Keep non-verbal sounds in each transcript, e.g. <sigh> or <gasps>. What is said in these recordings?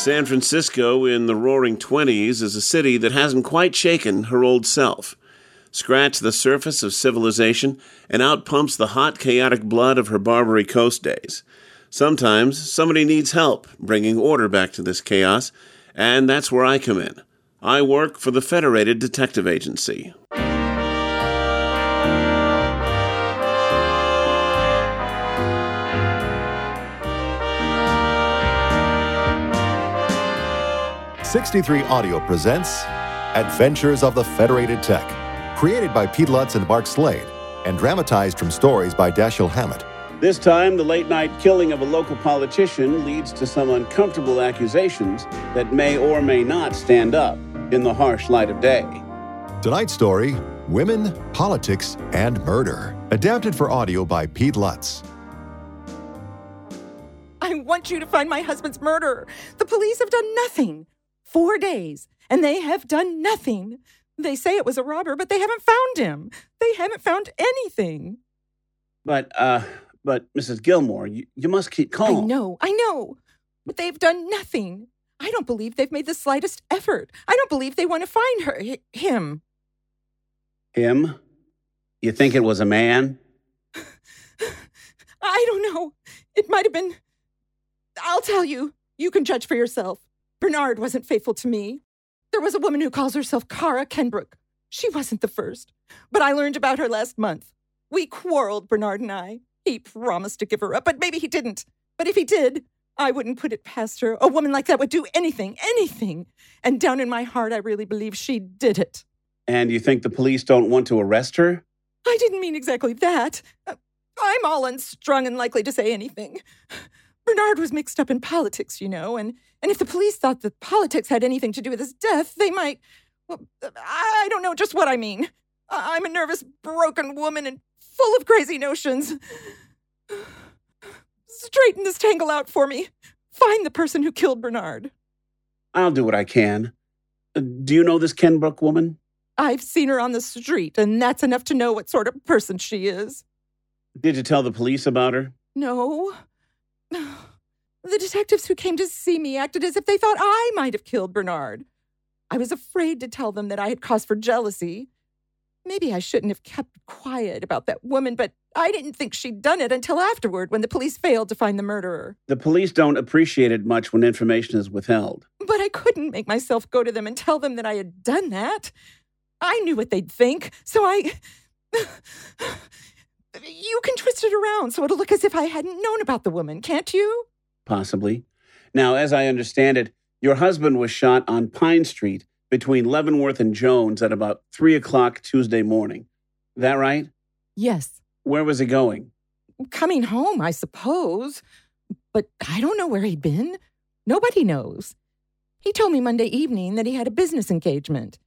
San Francisco in the roaring 20s is a city that hasn't quite shaken her old self. Scratch the surface of civilization, and out pumps the hot, chaotic blood of her Barbary Coast days. Sometimes somebody needs help bringing order back to this chaos, and that's where I come in. I work for the Federated Detective Agency. Sixty-three Audio presents Adventures of the Federated Tec, created by Pete Lutz and Mark Slade, and dramatized from stories by Dashiell Hammett. This time, the late night killing of a local politician leads to some uncomfortable accusations that may or may not stand up in the harsh light of day. Tonight's story Women, Politics, and Murder, adapted for audio by Pete Lutz. I want you to find my husband's murderer. The police have done nothing. Four days, and they have done nothing. They say it was a robber, but they haven't found him. They haven't found anything. But, uh, but Mrs. Gilmore, you, you must keep calm. I know, I know. But they've done nothing. I don't believe they've made the slightest effort. I don't believe they want to find her, h- him. Him? You think it was a man? <sighs> I don't know. It might have been. I'll tell you. You can judge for yourself. Bernard wasn't faithful to me. There was a woman who calls herself Cara Kenbrook. She wasn't the first, but I learned about her last month. We quarreled, Bernard and I. He promised to give her up, but maybe he didn't. But if he did, I wouldn't put it past her. A woman like that would do anything, anything. And down in my heart, I really believe she did it. And you think the police don't want to arrest her? I didn't mean exactly that. I'm all unstrung and likely to say anything. Bernard was mixed up in politics, you know, and, and if the police thought that politics had anything to do with his death, they might. Well, I don't know just what I mean. I'm a nervous, broken woman and full of crazy notions. <sighs> Straighten this tangle out for me. Find the person who killed Bernard. I'll do what I can. Uh, do you know this Kenbrook woman? I've seen her on the street, and that's enough to know what sort of person she is. Did you tell the police about her? No. <sighs> The detectives who came to see me acted as if they thought I might have killed Bernard. I was afraid to tell them that I had cause for jealousy. Maybe I shouldn't have kept quiet about that woman, but I didn't think she'd done it until afterward when the police failed to find the murderer. The police don't appreciate it much when information is withheld. But I couldn't make myself go to them and tell them that I had done that. I knew what they'd think, so I. <sighs> you can it around so it'll look as if I hadn't known about the woman, can't you? Possibly. Now, as I understand it, your husband was shot on Pine Street between Leavenworth and Jones at about 3 o'clock Tuesday morning. That right? Yes. Where was he going? Coming home, I suppose. But I don't know where he'd been. Nobody knows. He told me Monday evening that he had a business engagement.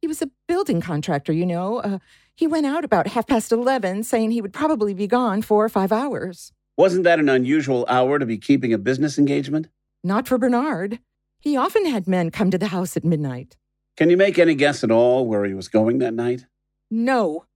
He was a building contractor, you know. Uh, he went out about half past 11, saying he would probably be gone four or five hours. Wasn't that an unusual hour to be keeping a business engagement? Not for Bernard. He often had men come to the house at midnight. Can you make any guess at all where he was going that night? No.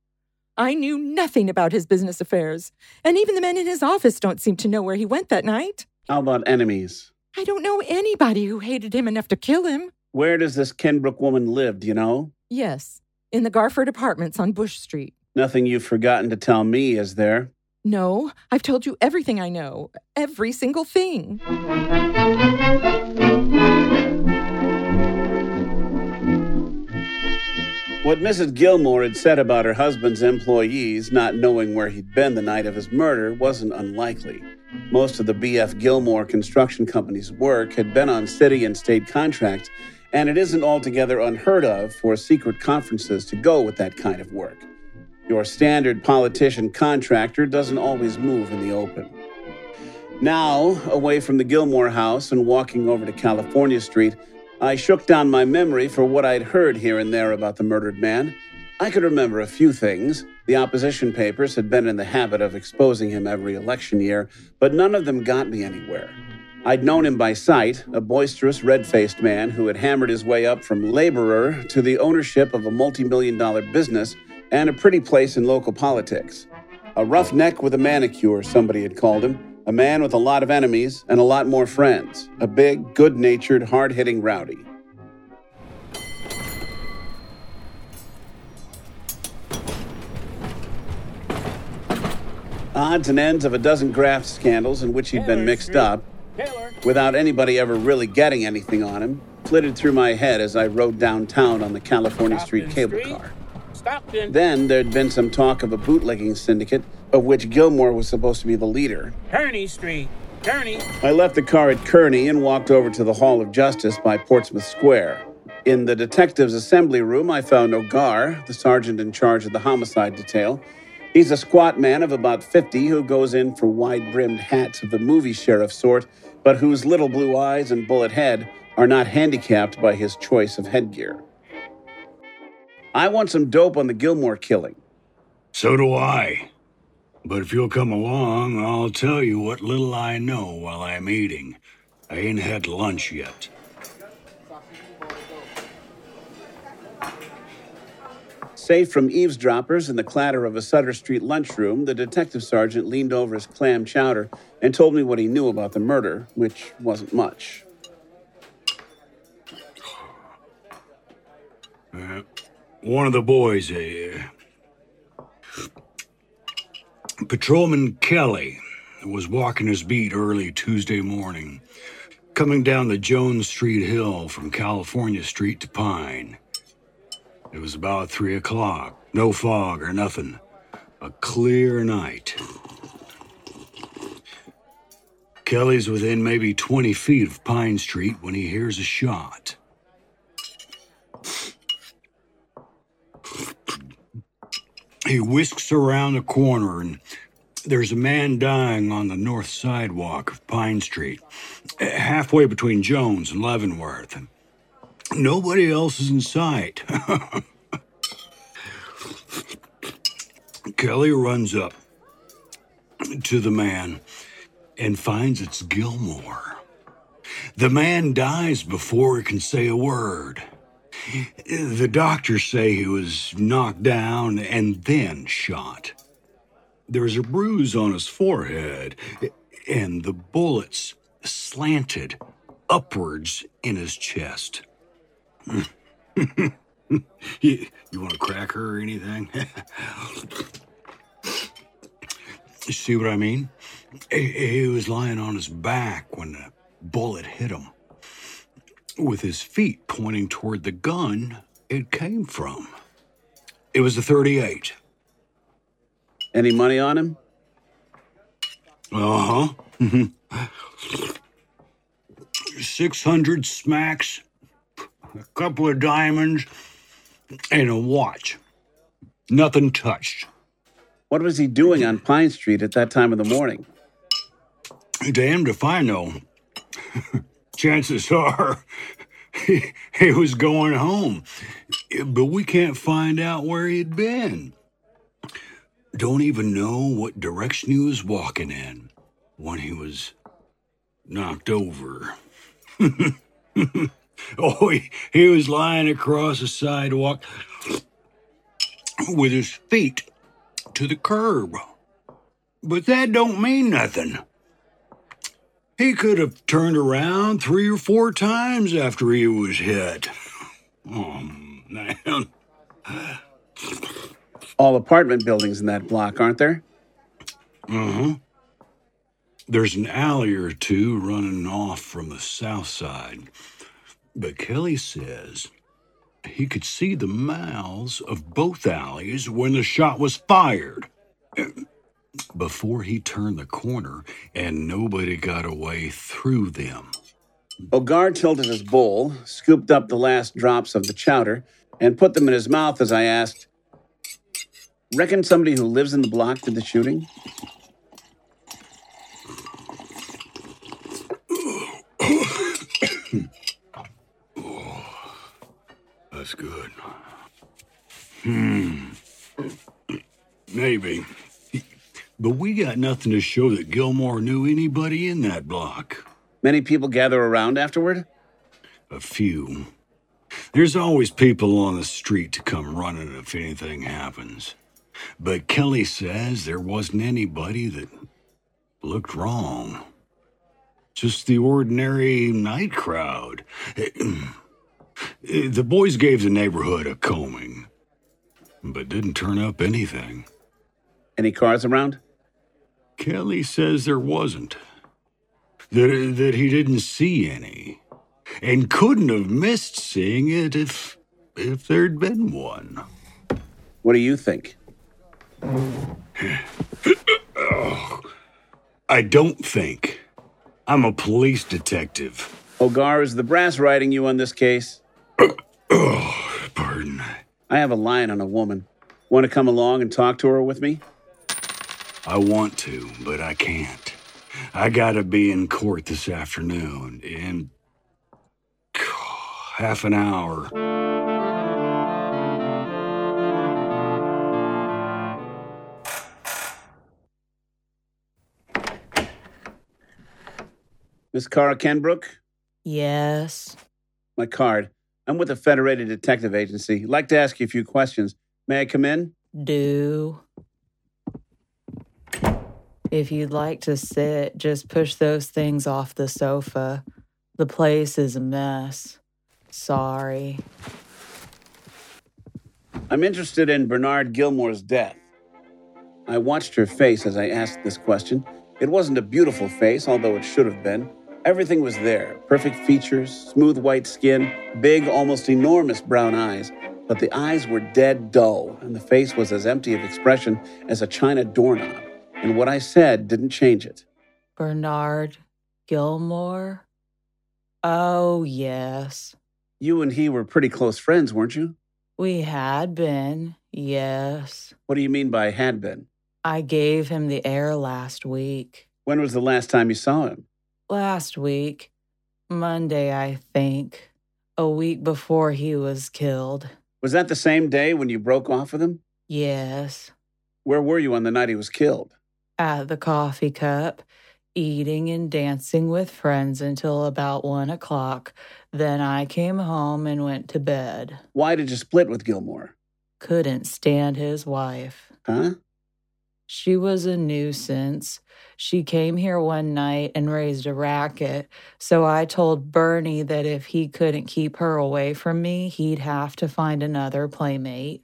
I knew nothing about his business affairs, and even the men in his office don't seem to know where he went that night. How about enemies? I don't know anybody who hated him enough to kill him. Where does this Kenbrook woman live, do you know? Yes, in the Garford Apartments on Bush Street. Nothing you've forgotten to tell me, is there? No, I've told you everything I know. Every single thing. What Mrs. Gilmore had said about her husband's employees not knowing where he'd been the night of his murder wasn't unlikely. Most of the B.F. Gilmore Construction Company's work had been on city and state contracts, and it isn't altogether unheard of for secret conferences to go with that kind of work. Your standard politician contractor doesn't always move in the open. Now, away from the Gilmore house and walking over to California Street, I shook down my memory for what I'd heard here and there about the murdered man. I could remember a few things. The opposition papers had been in the habit of exposing him every election year, but none of them got me anywhere. I'd known him by sight, a boisterous, red faced man who had hammered his way up from laborer to the ownership of a multi million dollar business and a pretty place in local politics. A roughneck with a manicure, somebody had called him, A man with a lot of enemies and a lot more friends. A big, good natured, hard hitting rowdy. Odds and ends of a dozen graft scandals in which he'd been mixed up, without anybody ever really getting anything on him, flitted through my head as I rode downtown on the California Street cable car. Stockton. Then there'd been some talk of a bootlegging syndicate, of which Gilmore was supposed to be the leader. Kearny Street. Kearny. I left the car at Kearny and walked over to the Hall of Justice by Portsmouth Square. In the detective's assembly room, I found O'Gar, the sergeant in charge of the homicide detail. He's a squat man of about 50 who goes in for wide brimmed hats of the movie sheriff sort, but whose little blue eyes and bullet head are not handicapped by his choice of headgear. I want some dope on the Gilmore killing. So do I. But if you'll come along, I'll tell you what little I know while I'm eating. I ain't had lunch yet. Safe from eavesdroppers and the clatter of a Sutter Street lunchroom, the detective sergeant leaned over his clam chowder and told me what he knew about the murder, which wasn't much. Uh, one of the boys, uh, Patrolman Kelly, was walking his beat early Tuesday morning, coming down the Jones Street Hill from California Street to Pine. It was about three o'clock. No fog or nothing. A clear night. Kelly's within maybe 20 feet of Pine Street when he hears a shot. He whisks around the corner and there's a man dying on the north sidewalk of Pine Street, halfway between Jones and Leavenworth. Nobody else is in sight. <laughs> Kelly runs up to the man and finds it's Gilmore. The man dies before he can say a word. The doctors say he was knocked down and then shot. There's a bruise on his forehead, and the bullets slanted upwards in his chest. <laughs> you, you want a cracker or anything? you <laughs> see what I mean? He, he was lying on his back when the bullet hit him, with his feet pointing toward the gun it came from. It was a 38. Any money on him? <laughs> Uh huh. 600 smacks, a couple of diamonds, and a watch. Nothing touched. What was he doing on Pine Street at that time of the morning? Damned if I know. <laughs> Chances are he, he was going home, but we can't find out where he'd been. Don't even know what direction he was walking in when he was knocked over. <laughs> <laughs> oh, he, he was lying across the sidewalk with his feet to the curb. But that don't mean nothing. He could have turned around three or four times after he was hit. <laughs> Oh, man. All apartment buildings in that block, aren't there? Uh huh. There's an alley or two running off from the south side. But Kelly says he could see the mouths of both alleys when the shot was fired. Before he turned the corner, and nobody got away through them. O'Gar tilted his bowl, scooped up the last drops of the chowder, and put them in his mouth as I asked, Reckon somebody who lives in the block did the shooting? That's good. Hmm. Maybe. But we got nothing to show that Gilmore knew anybody in that block. Many people gather around afterward? A few. There's always people on the street to come running if anything happens. But Kelly says there wasn't anybody that looked wrong. Just the ordinary night crowd. <clears throat> The boys gave the neighborhood a combing, but didn't turn up anything. Any cars around? Kelly says there wasn't. That, that he didn't see any. And couldn't have missed seeing it if if there'd been one. What do you think? <sighs> I don't think. I'm a police detective. O'Gar, is the brass writing you on this case? <clears throat> Pardon. I have a line on a woman. Want to come along and talk to her with me? I want to, but I can't. I gotta be in court this afternoon in half an hour. Miss Cara Kenbrook? Yes. My card. I'm with the Federated Detective Agency. I'd like to ask you a few questions. May I come in? Do. If you'd like to sit, just push those things off the sofa. The place is a mess. Sorry. I'm interested in Bernard Gilmore's death. I watched her face as I asked this question. It wasn't a beautiful face, although it should have been. Everything was there perfect features, smooth white skin, big, almost enormous brown eyes. But the eyes were dead dull, and the face was as empty of expression as a china doorknob. And what I said didn't change it. Bernard Gilmore? Oh, yes. You and he were pretty close friends, weren't you? We had been, yes. What do you mean by had been? I gave him the air last week. When was the last time you saw him? Last week. Monday, I think. A week before he was killed. Was that the same day when you broke off with him? Yes. Where were you on the night he was killed? At the coffee cup, eating and dancing with friends until about one o'clock. Then I came home and went to bed. Why did you split with Gilmore? Couldn't stand his wife. Huh? She was a nuisance. She came here one night and raised a racket. So I told Bernie that if he couldn't keep her away from me, he'd have to find another playmate.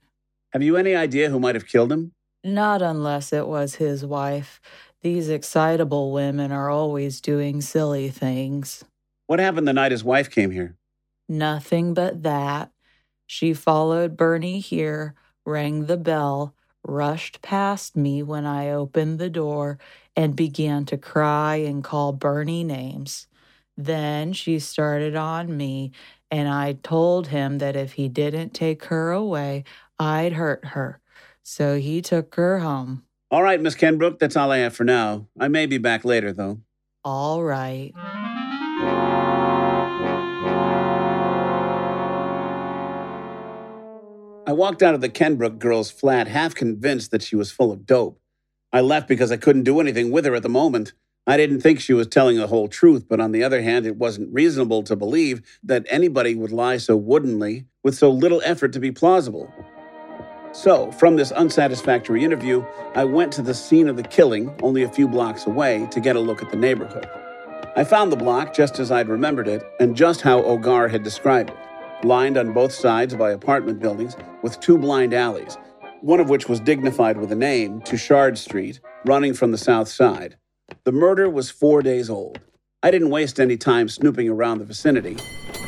Have you any idea who might have killed him? Not unless it was his wife. These excitable women are always doing silly things. What happened the night his wife came here? Nothing but that. She followed Bernie here, rang the bell, rushed past me when I opened the door, and began to cry and call Bernie names. Then she started on me, and I told him that if he didn't take her away, I'd hurt her. So he took her home. All right, Miss Kenbrook, that's all I have for now. I may be back later, though. All right. I walked out of the Kenbrook girl's flat half convinced that she was full of dope. I left because I couldn't do anything with her at the moment. I didn't think she was telling the whole truth, but on the other hand, it wasn't reasonable to believe that anybody would lie so woodenly with so little effort to be plausible. So, from this unsatisfactory interview, I went to the scene of the killing, only a few blocks away, to get a look at the neighborhood. I found the block just as I'd remembered it and just how O'Gar had described it lined on both sides by apartment buildings with two blind alleys, one of which was dignified with a name, Touchard Street, running from the south side. The murder was four days old. I didn't waste any time snooping around the vicinity,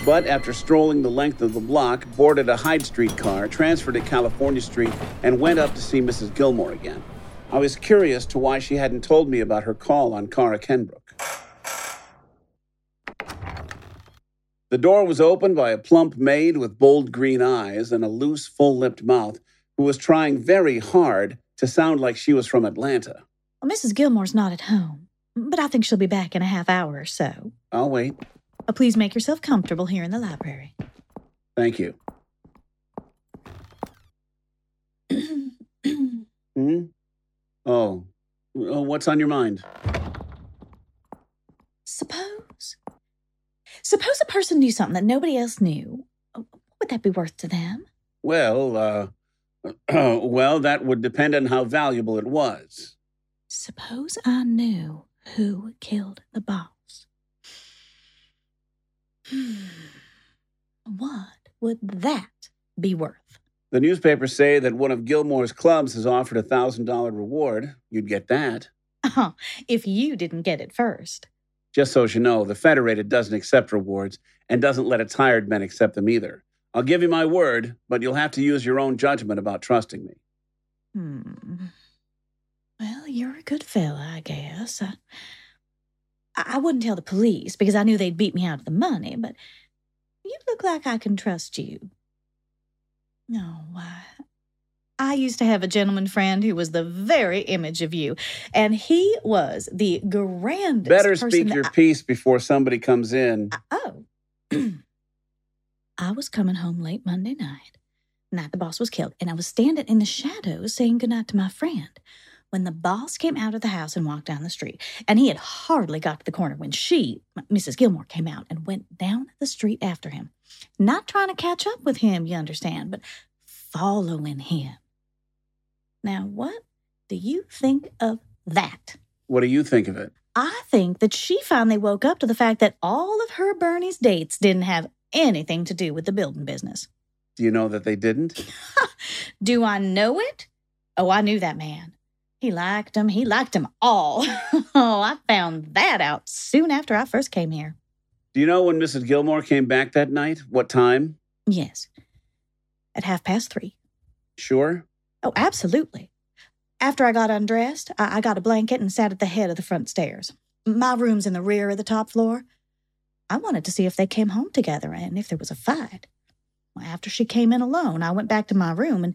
but after strolling the length of the block, boarded a Hyde Street car, transferred to California Street, and went up to see Mrs. Gilmore again. I was curious to why she hadn't told me about her call on Cara Kenbrook. The door was opened by a plump maid with bold green eyes and a loose, full lipped mouth who was trying very hard to sound like she was from Atlanta. Well, Mrs. Gilmore's not at home, but I think she'll be back in a half hour or so. I'll wait. Uh, please make yourself comfortable here in the library. Thank you. <clears throat> hmm? Oh. oh, what's on your mind? Suppose. Suppose a person knew something that nobody else knew. What would that be worth to them? Well, uh, <clears throat> well, that would depend on how valuable it was. Suppose I knew who killed the boss. what would that be worth? The newspapers say that one of Gilmore's clubs has offered a $1,000 reward. You'd get that. Oh, <laughs> if you didn't get it first. Just so as you know, the Federated doesn't accept rewards and doesn't let its hired men accept them either. I'll give you my word, but you'll have to use your own judgment about trusting me. Hmm. Well, you're a good fella, I guess. I, I wouldn't tell the police because I knew they'd beat me out of the money, but you look like I can trust you. Oh, why? I used to have a gentleman friend who was the very image of you, and he was the grandest. Better speak your I- piece before somebody comes in. Oh. <clears throat> I was coming home late Monday night, night the boss was killed, and I was standing in the shadows saying goodnight to my friend when the boss came out of the house and walked down the street. And he had hardly got to the corner when she, Mrs. Gilmore, came out and went down the street after him. Not trying to catch up with him, you understand, but following him. Now, what do you think of that? What do you think of it? I think that she finally woke up to the fact that all of her Bernie's dates didn't have anything to do with the building business. Do you know that they didn't? <laughs> Do I know it? Oh, I knew that man. He liked them. He liked them all. <laughs> oh, I found that out soon after I first came here. Do you know when Mrs. Gilmore came back that night? What time? Yes. At half past three. Sure? Oh, absolutely. After I got undressed, I, I got a blanket and sat at the head of the front stairs. My room's in the rear of the top floor. I wanted to see if they came home together and if there was a fight. Well, after she came in alone, I went back to my room and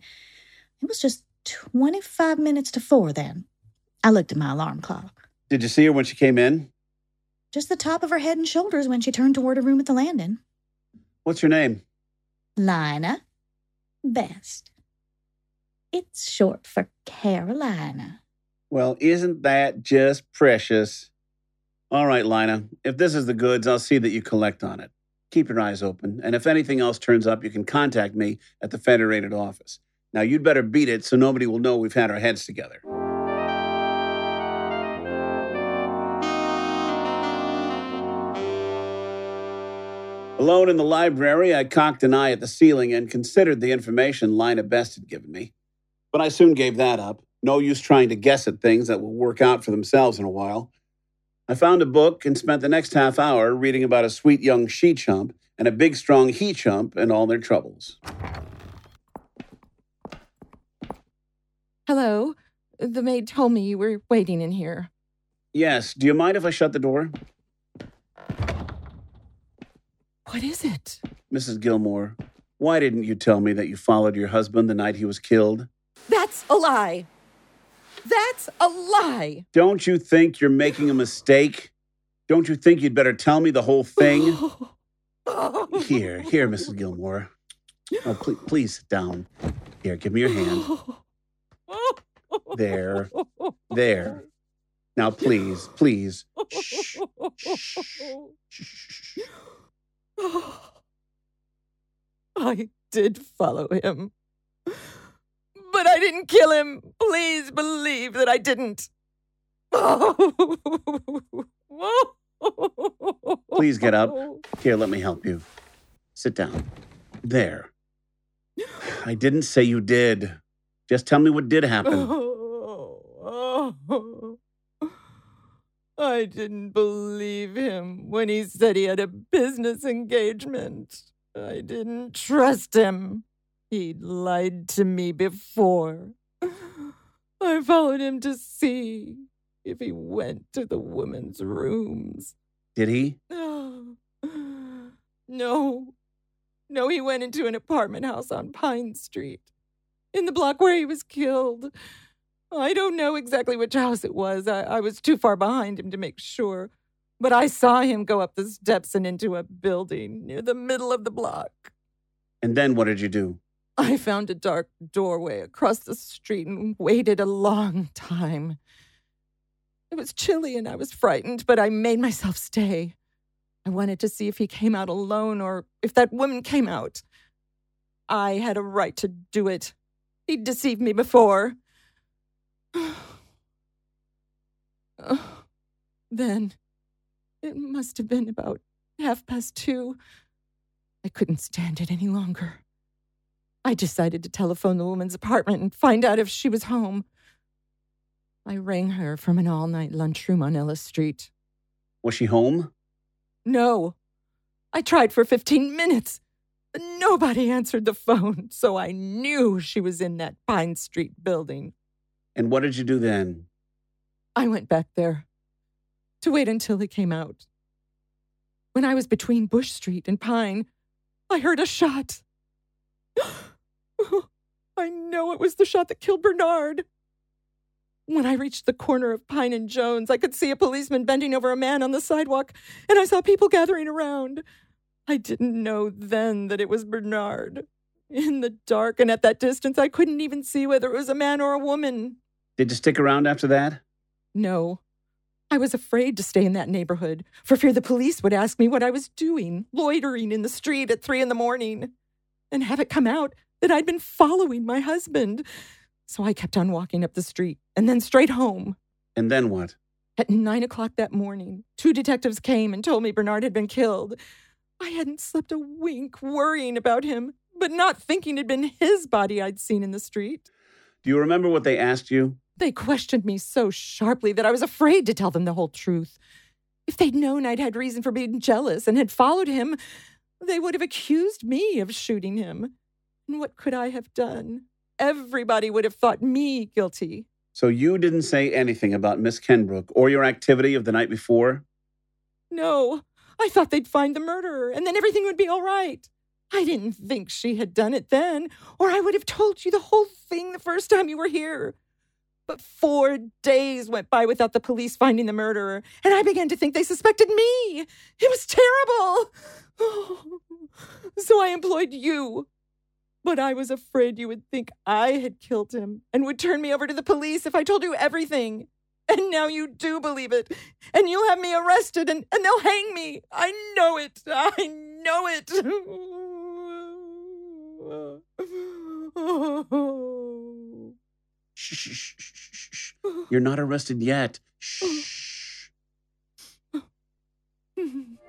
it was just 25 minutes to four then. I looked at my alarm clock. Did you see her when she came in? Just the top of her head and shoulders when she turned toward her room at the landing. What's your name? Lina Best. It's short for Carolina. Well, isn't that just precious? All right, Lina. If this is the goods, I'll see that you collect on it. Keep your eyes open, and if anything else turns up, you can contact me at the Federated office. Now, you'd better beat it so nobody will know we've had our heads together. Alone in the library, I cocked an eye at the ceiling and considered the information Lina Best had given me. But I soon gave that up. No use trying to guess at things that will work out for themselves in a while. I found a book and spent the next half hour reading about a sweet young she chump and a big strong he chump and all their troubles. Hello. The maid told me you were waiting in here. Yes, do you mind if I shut the door? What is it? Mrs. Gilmore, why didn't you tell me that you followed your husband the night he was killed? That's a lie. That's a lie. Don't you think you're making a mistake? Don't you think you'd better tell me the whole thing? <laughs> Here, here, Mrs. Gilmore. Oh, please, please sit down. Here, give me your hand. There. There. Now, please, please. Shh. Shh. I did follow him. But I didn't kill him. Please believe that I didn't. <laughs> Please get up. Here, let me help you. Sit down. There. I didn't say you did. Just tell me what did happen. <laughs> I didn't believe him when he said he had a business engagement. I didn't trust him. He'd lied to me before. I followed him to see if he went to the women's rooms. Did he? <gasps> No. No, he went into an apartment house on Pine Street, in the block where he was killed. I don't know exactly which house it was. I, I was too far behind him to make sure. But I saw him go up the steps and into a building near the middle of the block. And then what did you do? I found a dark doorway across the street and waited a long time. It was chilly and I was frightened, but I made myself stay. I wanted to see if he came out alone or if that woman came out. I had a right to do it. He'd deceived me before. <sighs> Then, it must have been about half past two. I couldn't stand it any longer. I decided to telephone the woman's apartment and find out if she was home. I rang her from an all night lunchroom on Ellis Street. Was she home? No. I tried for 15 minutes. but Nobody answered the phone, so I knew she was in that Pine Street building. And what did you do then? I went back there to wait until he came out. When I was between Bush Street and Pine, I heard a shot. <gasps> Oh, I know it was the shot that killed Bernard. When I reached the corner of Pine and Jones, I could see a policeman bending over a man on the sidewalk, and I saw people gathering around. I didn't know then that it was Bernard. In the dark and at that distance, I couldn't even see whether it was a man or a woman. Did you stick around after that? No. I was afraid to stay in that neighborhood for fear the police would ask me what I was doing, loitering in the street at three in the morning, and have it come out that I'd been following my husband. So I kept on walking up the street and then straight home. And then what? At nine o'clock that morning, two detectives came and told me Bernard had been killed. I hadn't slept a wink worrying about him, but not thinking it'd been his body I'd seen in the street. Do you remember what they asked you? They questioned me so sharply that I was afraid to tell them the whole truth. If they'd known I'd had reason for being jealous and had followed him, they would have accused me of shooting him. And what could I have done? Everybody would have thought me guilty. So you didn't say anything about Miss Kenbrook or your activity of the night before? No, I thought they'd find the murderer and then everything would be all right. I didn't think she had done it then, or I would have told you the whole thing the first time you were here. But four days went by without the police finding the murderer, and I began to think they suspected me. It was terrible. <gasps> So I employed you. But I was afraid you would think I had killed him and would turn me over to the police if I told you everything. And now you do believe it. And you'll have me arrested and, and they'll hang me. I know it. I know it. Shh, shh, shh, shh, shh. You're not arrested yet. Shh. <sighs> <sighs> <sighs>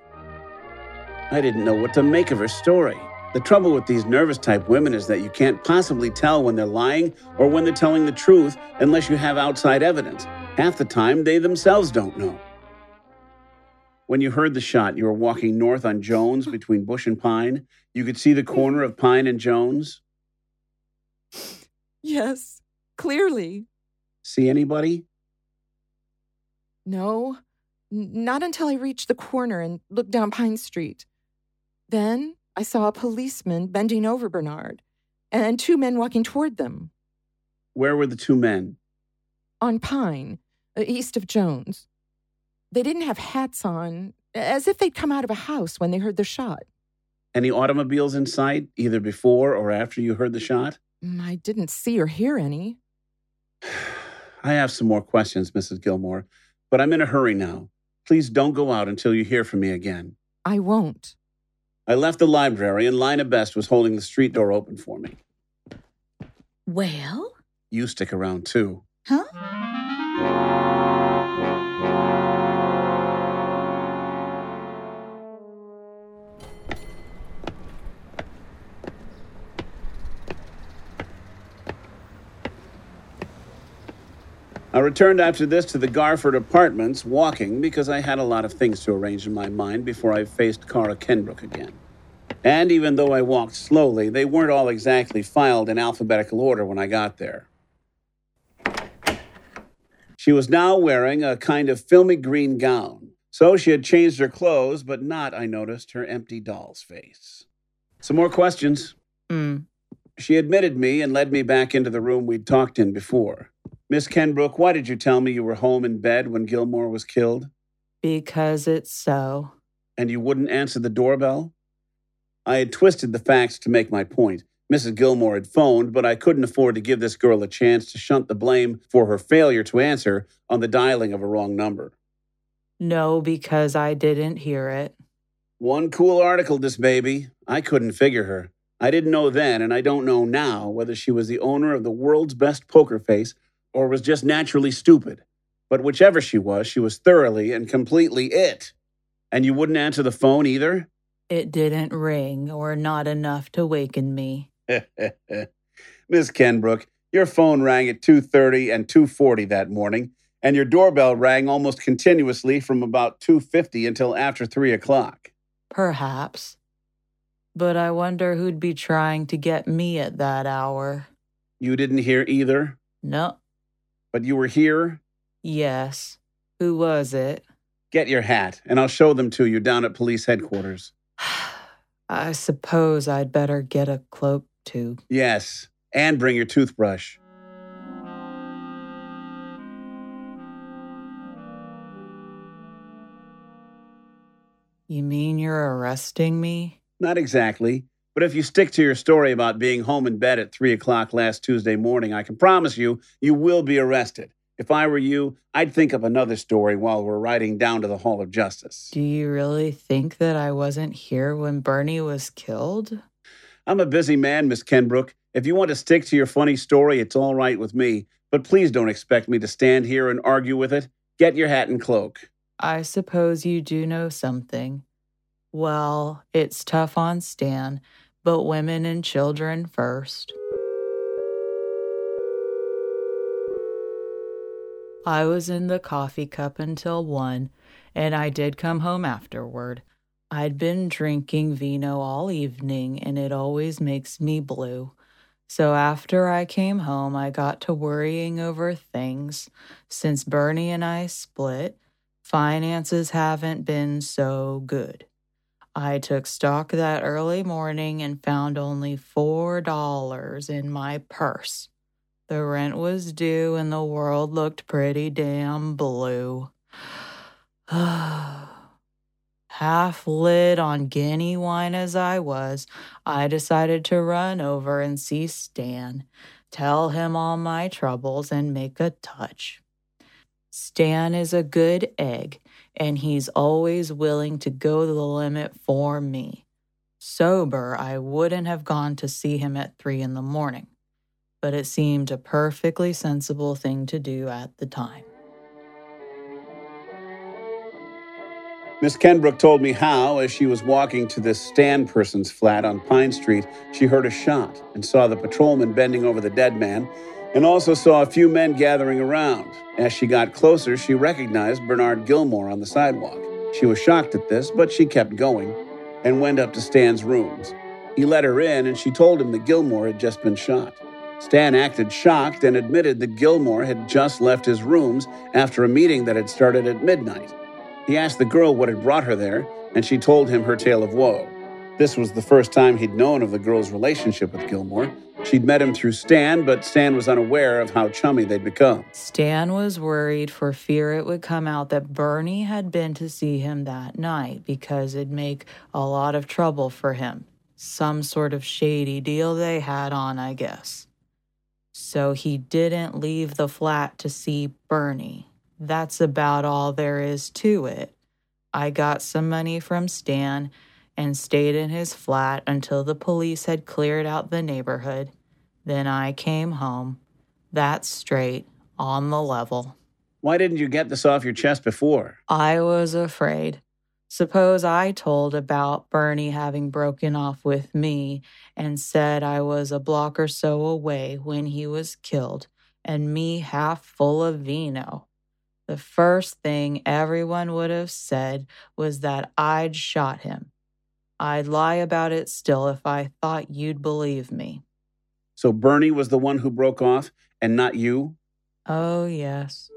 I didn't know what to make of her story. The trouble with these nervous type women is that you can't possibly tell when they're lying or when they're telling the truth unless you have outside evidence. Half the time, they themselves don't know. When you heard the shot, you were walking north on Jones between Bush and Pine. You could see the corner of Pine and Jones. yes, clearly. See anybody? No, not until I reached the corner and looked down Pine Street. Then I saw a policeman bending over Bernard and two men walking toward them Where were the two men? on Pine, uh, east of Jones. They didn't have hats on, as if they'd come out of a house when they heard the shot. Any automobiles in sight, either before or after you heard the shot? Mm, I didn't see or hear any. <sighs> I have some more questions, Mrs. Gilmore, but I'm in a hurry now. Please don't go out until you hear from me again. I won't. I left the library and Lina Best was holding the street door open for me. Well, You stick around too. huh? Returned after this to the Garford apartments walking because I had a lot of things to arrange in my mind before I faced Cara Kenbrook again. And even though I walked slowly, they weren't all exactly filed in alphabetical order when I got there. She was now wearing a kind of filmy green gown. So she had changed her clothes, but not, I noticed, her empty doll's face. Some more questions. Mm. She admitted me and led me back into the room we'd talked in before. Miss Kenbrook, why did you tell me you were home in bed when Gilmore was killed? Because it's so. And you wouldn't answer the doorbell? I had twisted the facts to make my point. Mrs. Gilmore had phoned, but I couldn't afford to give this girl a chance to shunt the blame for her failure to answer on the dialing of a wrong number. No, because I didn't hear it. One cool article, this baby. I couldn't figure her. I didn't know then, and I don't know now, whether she was the owner of the world's best poker face or was just naturally stupid. But whichever she was, she was thoroughly and completely it. And you wouldn't answer the phone either? It didn't ring or not enough to waken me. <laughs> Miss Kenbrook, your phone rang at 2:30 and 2:40 that morning, and your doorbell rang almost continuously from about 2:50 until after 3 o'clock. Perhaps. But I wonder who'd be trying to get me at that hour. You didn't hear either, No. But you were here. Yes. Who was it? Get your hat, and I'll show them to you down at police headquarters. <sighs> I suppose I'd better get a cloak too. Yes, and bring your toothbrush. You mean you're arresting me? Not exactly. But if you stick to your story about being home in bed at 3 o'clock last Tuesday morning, I can promise you, you will be arrested. If I were you, I'd think of another story while we're riding down to the Hall of Justice. Do you really think that I wasn't here when Bernie was killed? I'm a busy man, Miss Kenbrook. If you want to stick to your funny story, it's all right with me. But please don't expect me to stand here and argue with it. Get your hat and cloak. I suppose you do know something. Well, it's tough on Stan, but women and children first. I was in the coffee cup until one, and I did come home afterward. I'd been drinking vino all evening, and it always makes me blue. So after I came home, I got to worrying over things. Since Bernie and I split, finances haven't been so good. I took stock that early morning and found only $4 in my purse. The rent was due and the world looked pretty damn blue. <sighs> Half lit on guinea wine as I was, I decided to run over and see Stan, tell him all my troubles, and make a touch. Stan is a good egg, and he's always willing to go the limit for me. Sober, I wouldn't have gone to see him at three in the morning, but it seemed a perfectly sensible thing to do at the time. Miss Kenbrook told me how, as she was walking to this Stan person's flat on Pine Street, she heard a shot and saw the patrolman bending over the dead man, and also saw a few men gathering around. As she got closer, she recognized Bernard Gilmore on the sidewalk. She was shocked at this, but she kept going and went up to Stan's rooms. He let her in, and she told him that Gilmore had just been shot. Stan acted shocked and admitted that Gilmore had just left his rooms after a meeting that had started at midnight. He asked the girl what had brought her there, and she told him her tale of woe. This was the first time he'd known of the girl's relationship with Gilmore. She'd met him through Stan, but Stan was unaware of how chummy they'd become. Stan was worried for fear it would come out that Bernie had been to see him that night because it'd make a lot of trouble for him. Some sort of shady deal they had on, I guess. So he didn't leave the flat to see Bernie. That's about all there is to it. I got some money from Stan and stayed in his flat until the police had cleared out the neighborhood. Then I came home. That's straight, on the level. Why didn't you get this off your chest before? I was afraid. Suppose I told about Bernie having broken off with me and said I was a block or so away when he was killed, and me half full of vino. The first thing everyone would have said was that I'd shot him. I'd lie about it still if I thought you'd believe me. So Bernie was the one who broke off and not you? Oh, yes.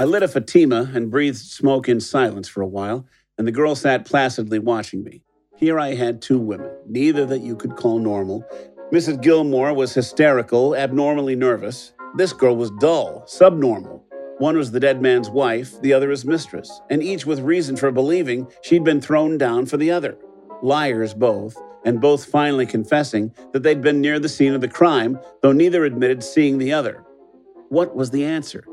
I lit a Fatima and breathed smoke in silence for a while, and the girl sat placidly watching me. Here I had two women, neither that you could call normal. Mrs. Gilmore was hysterical, abnormally nervous. This girl was dull, subnormal. One was the dead man's wife, the other his mistress, and each with reason for believing she'd been thrown down for the other. Liars both, and both finally confessing that they'd been near the scene of the crime, though neither admitted seeing the other. What was the answer?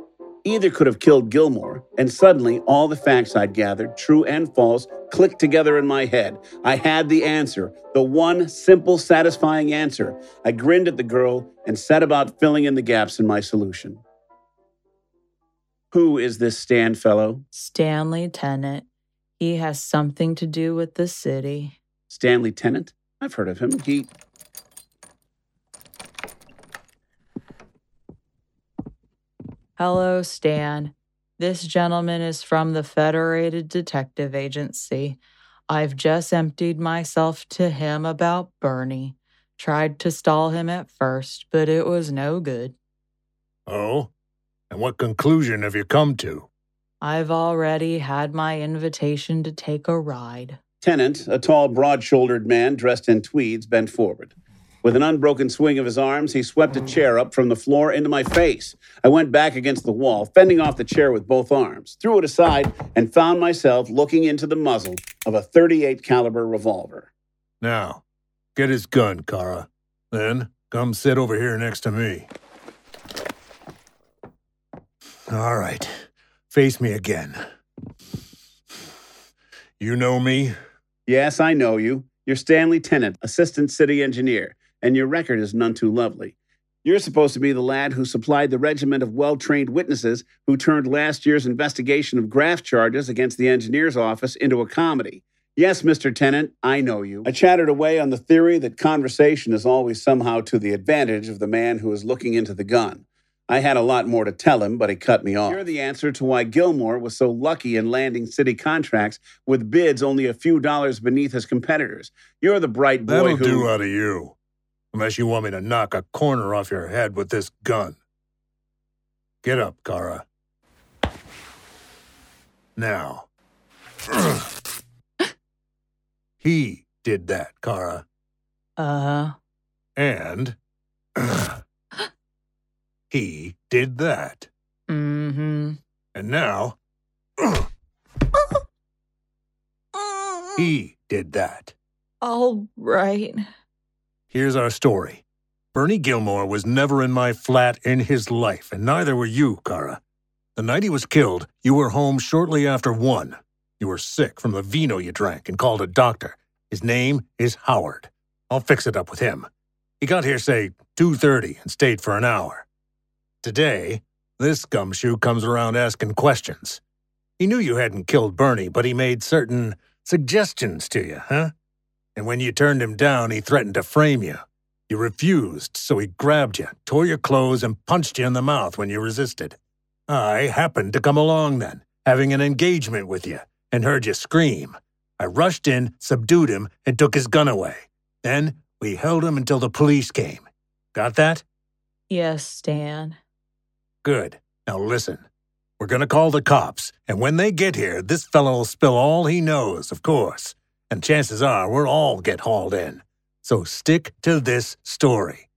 Either could have killed Gilmore, and suddenly all the facts I'd gathered, true and false, clicked together in my head. I had the answer, the one simple, satisfying answer. I grinned at the girl and set about filling in the gaps in my solution. Who is this Stan fellow? Stanley Tennant. He has something to do with the city. Stanley Tennant? I've heard of him. He. Hello, Stan. This gentleman is from the Federated Detective Agency. I've just emptied myself to him about Bernie. Tried to stall him at first, but it was no good. Oh? And what conclusion have you come to? I've already had my invitation to take a ride. Tennant, a tall, broad shouldered man dressed in tweeds, bent forward. With an unbroken swing of his arms, he swept a chair up from the floor into my face. I went back against the wall, fending off the chair with both arms, threw it aside, and found myself looking into the muzzle of a 38 caliber revolver. Now, get his gun, Cara. Then come sit over here next to me. All right. Face me again. You know me? Yes, I know you. You're Stanley Tennant, assistant city engineer and your record is none too lovely. You're supposed to be the lad who supplied the regiment of well trained witnesses who turned last year's investigation of graft charges against the engineer's office into a comedy. Yes, Mr. Tennant, I know you. I chattered away on the theory that conversation is always somehow to the advantage of the man who is looking into the gun. I had a lot more to tell him, but he cut me off. You're the answer to why Gilmore was so lucky in landing city contracts with bids only a few dollars beneath his competitors. You're the bright boy That'll who. do out of you. Unless you want me to knock a corner off your head with this gun. Get up, Cara. Now. <clears throat> he did that, Cara. Uh, And. <clears throat> he did that. mm-hmm. And now. <clears throat> he did that. All right. Here's our story. Bernie Gilmore was never in my flat in his life, and neither were you, Cara. The night he was killed, you were home shortly after one. You were sick from the vino you drank and called a doctor. His name is Howard. I'll fix it up with him. He got here, say, 2.30 and stayed for an hour. Today, this gumshoe comes around asking questions. He knew you hadn't killed Bernie, but he made certain suggestions to you, huh? And when you turned him down, he threatened to frame you. You refused, so he grabbed you, tore your clothes, and punched you in the mouth when you resisted. I happened to come along then, having an engagement with you, and heard you scream. I rushed in, subdued him, and took his gun away. Then we held him until the police came. Got that? Yes, Stan. Good. Now listen. We're gonna call the cops, and when they get here, this fellow'll spill all he knows, of course. And chances are we'll all get hauled in. So stick to this story.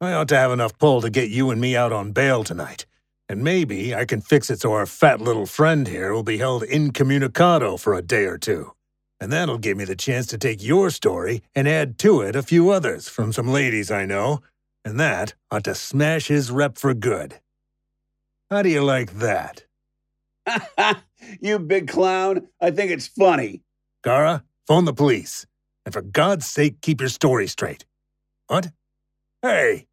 I ought to have enough pull to get you and me out on bail tonight. And maybe I can fix it so our fat little friend here will be held incommunicado for a day or two. And that'll give me the chance to take your story and add to it a few others from some ladies I know. And that ought to smash his rep for good. How do you like that? Ha <laughs> ha You big clown. I think it's funny. Cara, phone the police. And for God's sake, keep your story straight. What? Hey!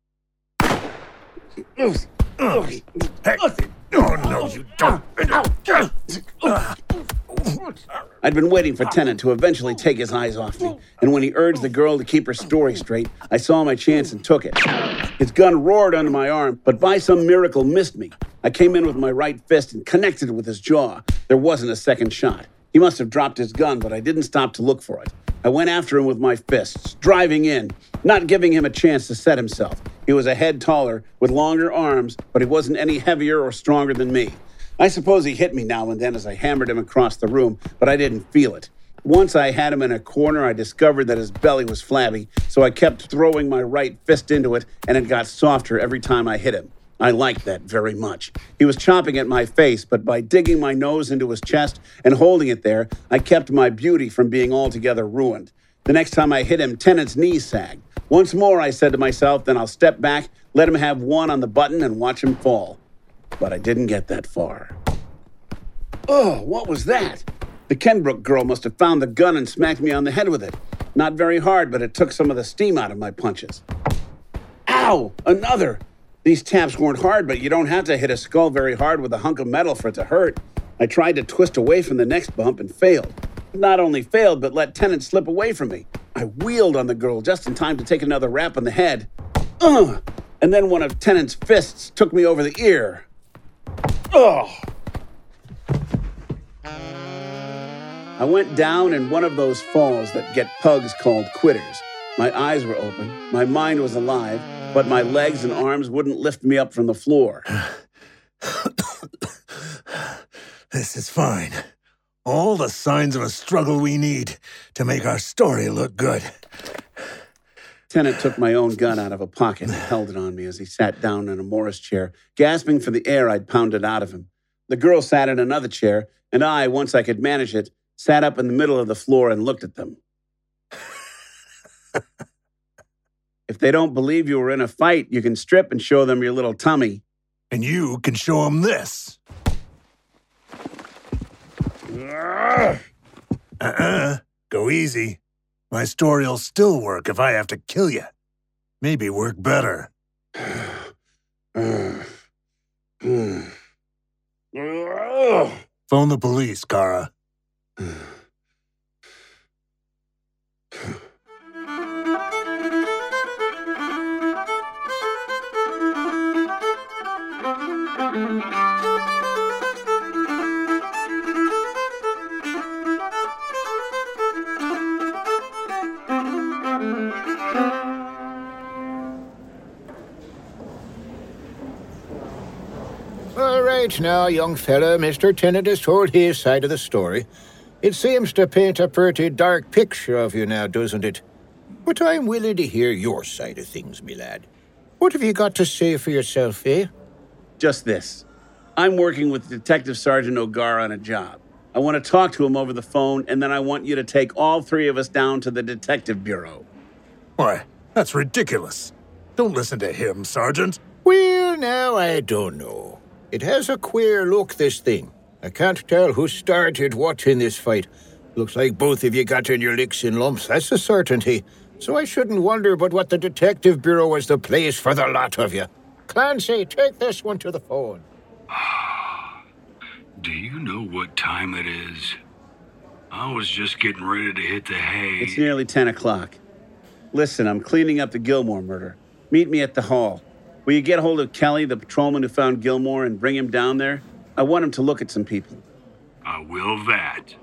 Hey! Oh, no, you don't. I'd been waiting for Tennant to eventually take his eyes off me, and when he urged the girl to keep her story straight, I saw my chance and took it. His gun roared under my arm, but by some miracle missed me. I came in with my right fist and connected with his jaw. There wasn't a second shot. He must have dropped his gun, but I didn't stop to look for it. I went after him with my fists, driving in, not giving him a chance to set himself. He was a head taller, with longer arms, but he wasn't any heavier or stronger than me. I suppose he hit me now and then as I hammered him across the room, but I didn't feel it. Once I had him in a corner, I discovered that his belly was flabby, so I kept throwing my right fist into it, and it got softer every time I hit him. I liked that very much. He was chomping at my face, but by digging my nose into his chest and holding it there, I kept my beauty from being altogether ruined. The next time I hit him, Tennant's knees sagged. Once more, I said to myself, then I'll step back, let him have one on the button, and watch him fall. But I didn't get that far. Oh, what was that? The Kenbrook girl must have found the gun and smacked me on the head with it. Not very hard, but it took some of the steam out of my punches. Ow! Another! These taps weren't hard, but you don't have to hit a skull very hard with a hunk of metal for it to hurt. I tried to twist away from the next bump and failed. Not only failed, but let Tennant slip away from me. I wheeled on the girl just in time to take another rap on the head. Ugh! And then one of Tennant's fists took me over the ear. Ugh! I went down in one of those falls that get pugs called quitters. My eyes were open, my mind was alive, but my legs and arms wouldn't lift me up from the floor. <sighs> This is fine. All the signs of a struggle we need to make our story look good. Tennant took my own gun out of a pocket and held it on me as he sat down in a Morris chair, gasping for the air I'd pounded out of him. The girl sat in another chair, and I, once I could manage it, sat up in the middle of the floor and looked at them. <laughs> if they don't believe you were in a fight, you can strip and show them your little tummy. And you can show them this. Uh-uh. Go easy. My story'll still work if I have to kill you. Maybe work better. Phone the police, Cara. Right now, young fella, Mr. Tennant has told his side of the story. It seems to paint a pretty dark picture of you now, doesn't it? But I'm willing to hear your side of things, me lad. What have you got to say for yourself, eh? Just this. I'm working with Detective Sergeant O'Gar on a job. I want to talk to him over the phone, and then I want you to take all three of us down to the Detective Bureau. Why, that's ridiculous. Don't listen to him, Sergeant. Well, now, I don't know. It has a queer look, this thing. I can't tell who started what in this fight. Looks like both of you got in your licks in lumps, that's a certainty. So I shouldn't wonder but what the Detective Bureau was the place for the lot of you. Clancy, take this one to the phone. <sighs> Do you know what time it is? I was just getting ready to hit the hay. It's nearly 10 o'clock. Listen, I'm cleaning up the Gilmore murder. Meet me at the hall. Will you get hold of Kelly, the patrolman who found Gilmore, and bring him down there? I want him to look at some people. I will that.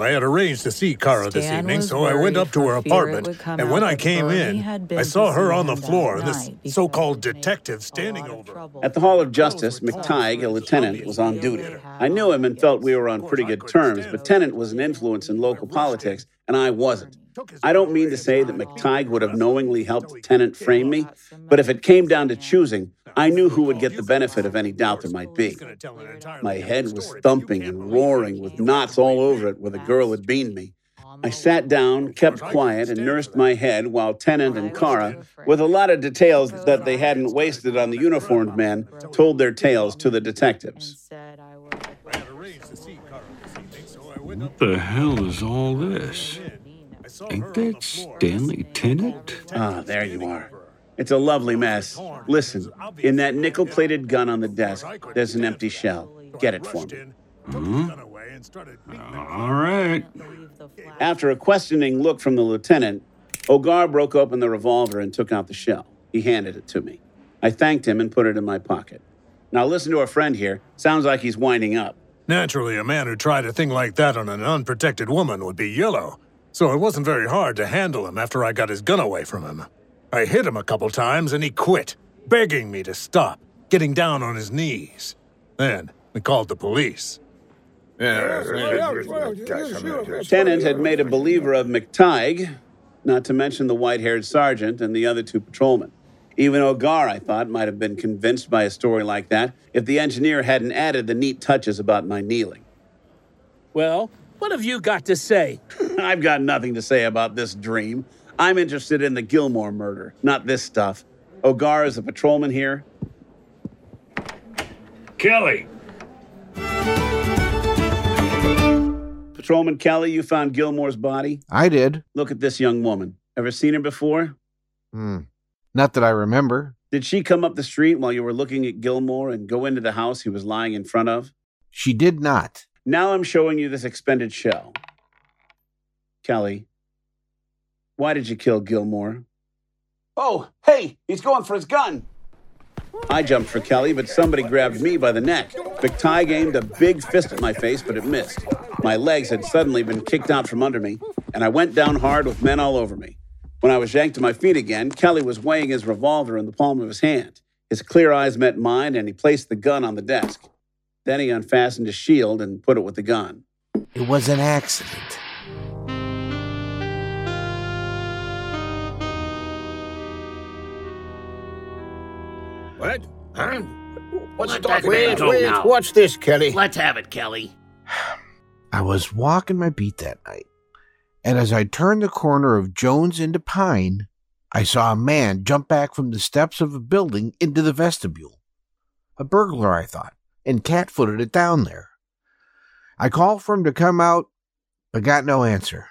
Well, I had arranged to see Cara this evening, so I went up to her apartment. And when I came in, I saw her on the floor and this so-called detective standing over. trouble. At the Hall of Justice, McTighe, a lieutenant, was on duty. I knew him and felt we were on pretty good terms, but Tennant was an influence in local politics, and I wasn't. I don't mean to say that McTighe would have knowingly helped Tennant frame me, but if it came down to choosing, I knew who would get the benefit of any doubt there might be. My head was thumping and roaring with knots all over it where the girl had beamed me. I sat down, kept quiet, and nursed my head while Tennant and Cara, with a lot of details that they hadn't wasted on the uniformed men, told their tales to the detectives. What the hell is all this? Ain't that Stanley Tennant? Ah, there you are. It's a lovely mess. Listen, in that nickel plated gun on the desk, there's an empty shell. Get it for me. Hmm? All right. After a questioning look from the lieutenant, O'Gar broke open the revolver and took out the shell. He handed it to me. I thanked him and put it in my pocket. Now listen to our friend here. Sounds like he's winding up. Naturally, a man who tried a thing like that on an unprotected woman would be yellow, so it wasn't very hard to handle him after I got his gun away from him. I hit him a couple times and he quit, begging me to stop, getting down on his knees. Then we called the police. Tennant had made a believer of McTighe, not to mention the white haired sergeant and the other two patrolmen. Even O'Gar, I thought, might have been convinced by a story like that if the engineer hadn't added the neat touches about my kneeling. Well, what have you got to say? <laughs> I've got nothing to say about this dream. I'm interested in the Gilmore murder, not this stuff. O'Gar is a patrolman here. Kelly! Patrolman Kelly, you found Gilmore's body? I did. Look at this young woman. Ever seen her before? Hmm. Not that I remember. Did she come up the street while you were looking at Gilmore and go into the house he was lying in front of? She did not. Now I'm showing you this expended shell. Kelly, why did you kill Gilmore? Oh, hey, he's going for his gun. I jumped for Kelly, but somebody grabbed me by the neck. McTighe aimed a big fist at my face, but it missed. My legs had suddenly been kicked out from under me, and I went down hard with men all over me. When I was yanked to my feet again, Kelly was weighing his revolver in the palm of his hand. His clear eyes met mine, and he placed the gun on the desk. Then he unfastened his shield and put it with the gun. It was an accident. What? Huh? What's Let talking that man Wait, go wait, now. what's this, Kelly? Let's have it, Kelly. <sighs> I was walking my beat that night, and as I turned the corner of Jones into Pine, I saw a man jump back from the steps of a building into the vestibule. A burglar, I thought, and cat footed it down there. I called for him to come out, but got no answer.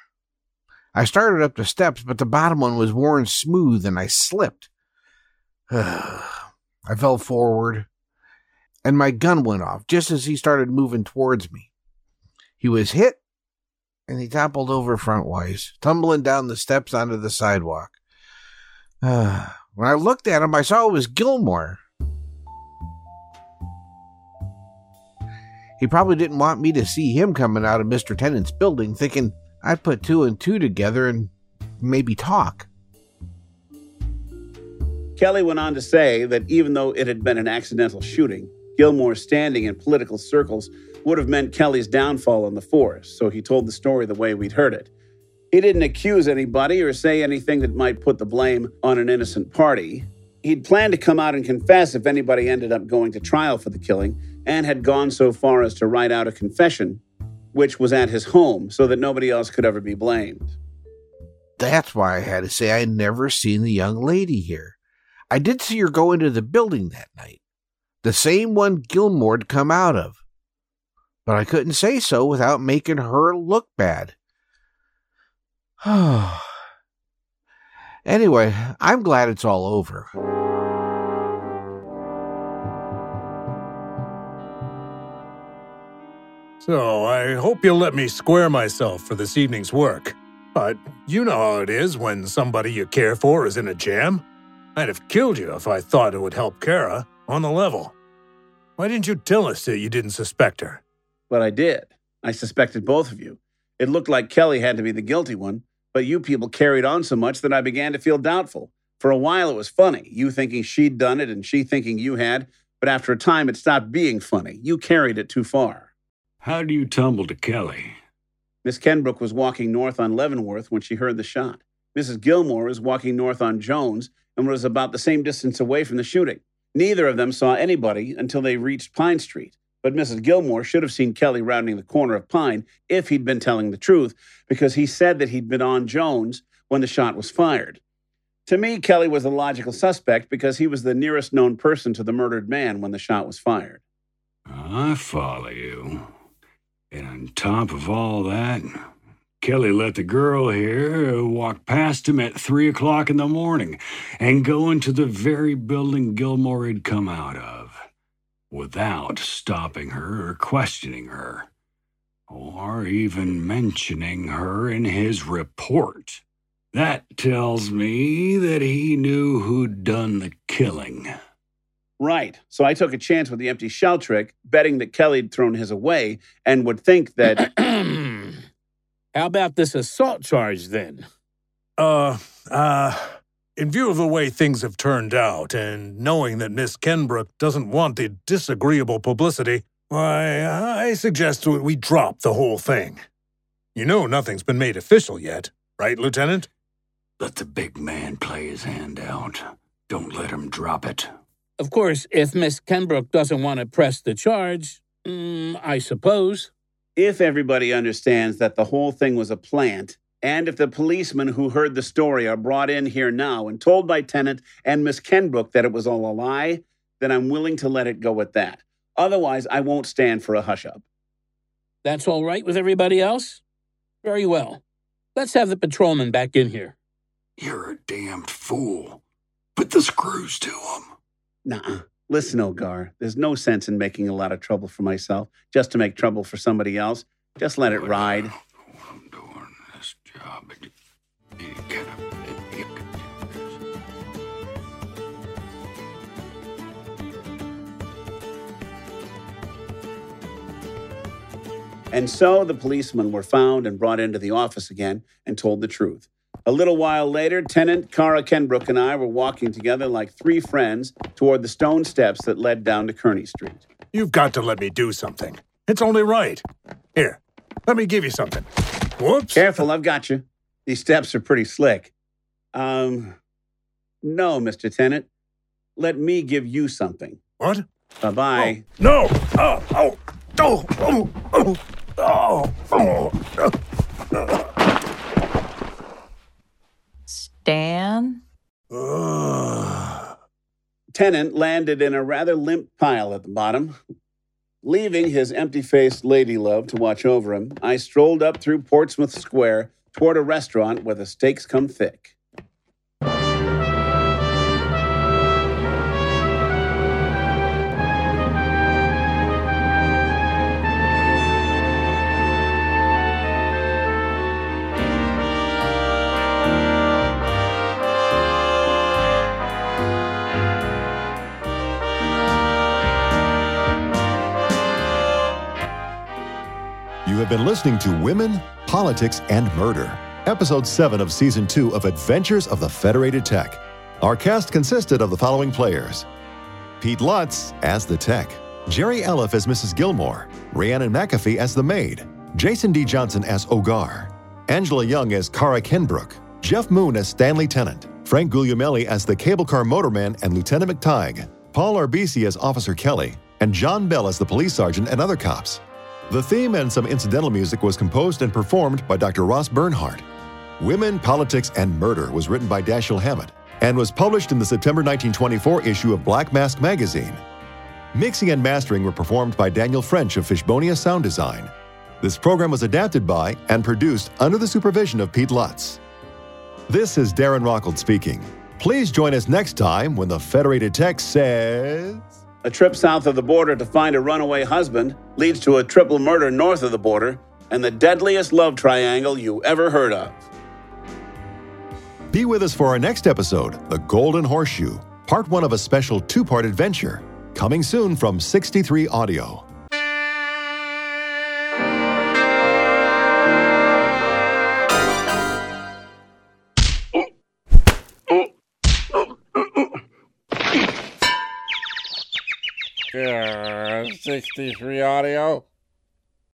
I started up the steps, but the bottom one was worn smooth and I slipped. <sighs> I fell forward, and my gun went off just as he started moving towards me. He was hit, and he toppled over frontwise, tumbling down the steps onto the sidewalk. <sighs> when I looked at him, I saw it was Gilmore. He probably didn't want me to see him coming out of Mr. Tennant's building, thinking I'd put two and two together and maybe talk. Kelly went on to say that even though it had been an accidental shooting, Gilmore's standing in political circles would have meant Kelly's downfall in the force, so he told the story the way we'd heard it. He didn't accuse anybody or say anything that might put the blame on an innocent party. He'd planned to come out and confess if anybody ended up going to trial for the killing, and had gone so far as to write out a confession, which was at his home, so that nobody else could ever be blamed. That's why I had to say I'd never seen the young lady here. I did see her go into the building that night, the same one Gilmore'd come out of. But I couldn't say so without making her look bad. <sighs> anyway, I'm glad it's all over. So I hope you'll let me square myself for this evening's work. But you know how it is when somebody you care for is in a jam. I'd have killed you if I thought it would help Cara on the level. Why didn't you tell us that you didn't suspect her? But I did. I suspected both of you. It looked like Kelly had to be the guilty one, but you people carried on so much that I began to feel doubtful. For a while, it was funny, you thinking she'd done it and she thinking you had, but after a time, it stopped being funny. You carried it too far. How do you tumble to Kelly? Miss Kenbrook was walking north on Leavenworth when she heard the shot. Mrs. Gilmore was walking north on Jones and was about the same distance away from the shooting. Neither of them saw anybody until they reached Pine Street. But Mrs. Gilmore should have seen Kelly rounding the corner of Pine if he'd been telling the truth, because he said that he'd been on Jones when the shot was fired. To me, Kelly was a logical suspect because he was the nearest known person to the murdered man when the shot was fired. I follow you. And on top of all that, Kelly let the girl here walk past him at three o'clock in the morning and go into the very building Gilmore had come out of without stopping her or questioning her, or even mentioning her in his report. That tells me that he knew who'd done the killing. Right. So I took a chance with the empty shell trick, betting that Kelly'd thrown his away and would think that. <clears throat> How about this assault charge then? Uh, uh, in view of the way things have turned out, and knowing that Miss Kenbrook doesn't want the disagreeable publicity, why, I suggest that we drop the whole thing. You know nothing's been made official yet, right, Lieutenant? Let the big man play his hand out. Don't let him drop it. Of course, if Miss Kenbrook doesn't want to press the charge, mm, I suppose. If everybody understands that the whole thing was a plant, and if the policemen who heard the story are brought in here now and told by Tennant and Miss Kenbrook that it was all a lie, then I'm willing to let it go at that. Otherwise, I won't stand for a hush up. That's all right with everybody else? Very well. Let's have the patrolman back in here. You're a damned fool. Put the screws to him. Nah. Listen, O'Gar, there's no sense in making a lot of trouble for myself just to make trouble for somebody else. Just let it ride. I'm doing this job. but you- you gotta- you gotta do this. And so the policemen were found and brought into the office again and told the truth. A little while later, Tennant Cara Kenbrook and I were walking together like three friends toward the stone steps that led down to Kearny Street. You've got to let me do something. It's only right. Here, let me give you something. Whoops. Careful, I've got you. These steps are pretty slick. Um, no, Mr. Tennant. Let me give you something. What? Bye bye. No! Oh, oh, oh, oh, oh, oh, oh, Oh. Tennant landed in a rather limp pile at the bottom. Leaving his empty faced lady love to watch over him, I strolled up through Portsmouth Square toward a restaurant where the steaks come thick. You have been listening to Women, Politics, and Murder, episode 7 of season 2 of Adventures of the Federated Tec. Our cast consisted of the following players Pete Lutz as the tech, Geri Elliff as Mrs. Gilmore, Rhiannon McAfee as the maid, Jason D. Johnson as O'Gar, Angela Young as Cara Kenbrook, Jeff Moon as Stanley Tennant, Frank Guglielmelli as the cable car motorman and Lieutenant McTighe, Paul Arbisi as Officer Kelly, and John Bell as the police sergeant and other cops. The theme and some incidental music was composed and performed by Dr. Ross Bernhardt. Women, Politics, and Murder was written by Dashiell Hammett and was published in the September 1924 issue of Black Mask magazine. Mixing and mastering were performed by Daniel French of Fishbonius Sound Design. This program was adapted by and produced under the supervision of Pete Lutz. This is Darren Rockhold speaking. Please join us next time when the Federated Tec says. A trip south of the border to find a runaway husband leads to a triple murder north of the border and the deadliest love triangle you ever heard of. Be with us for our next episode, The Golden Horseshoe, part one of a special two part adventure. Coming soon from 63 Audio. Yeah, 63 audio.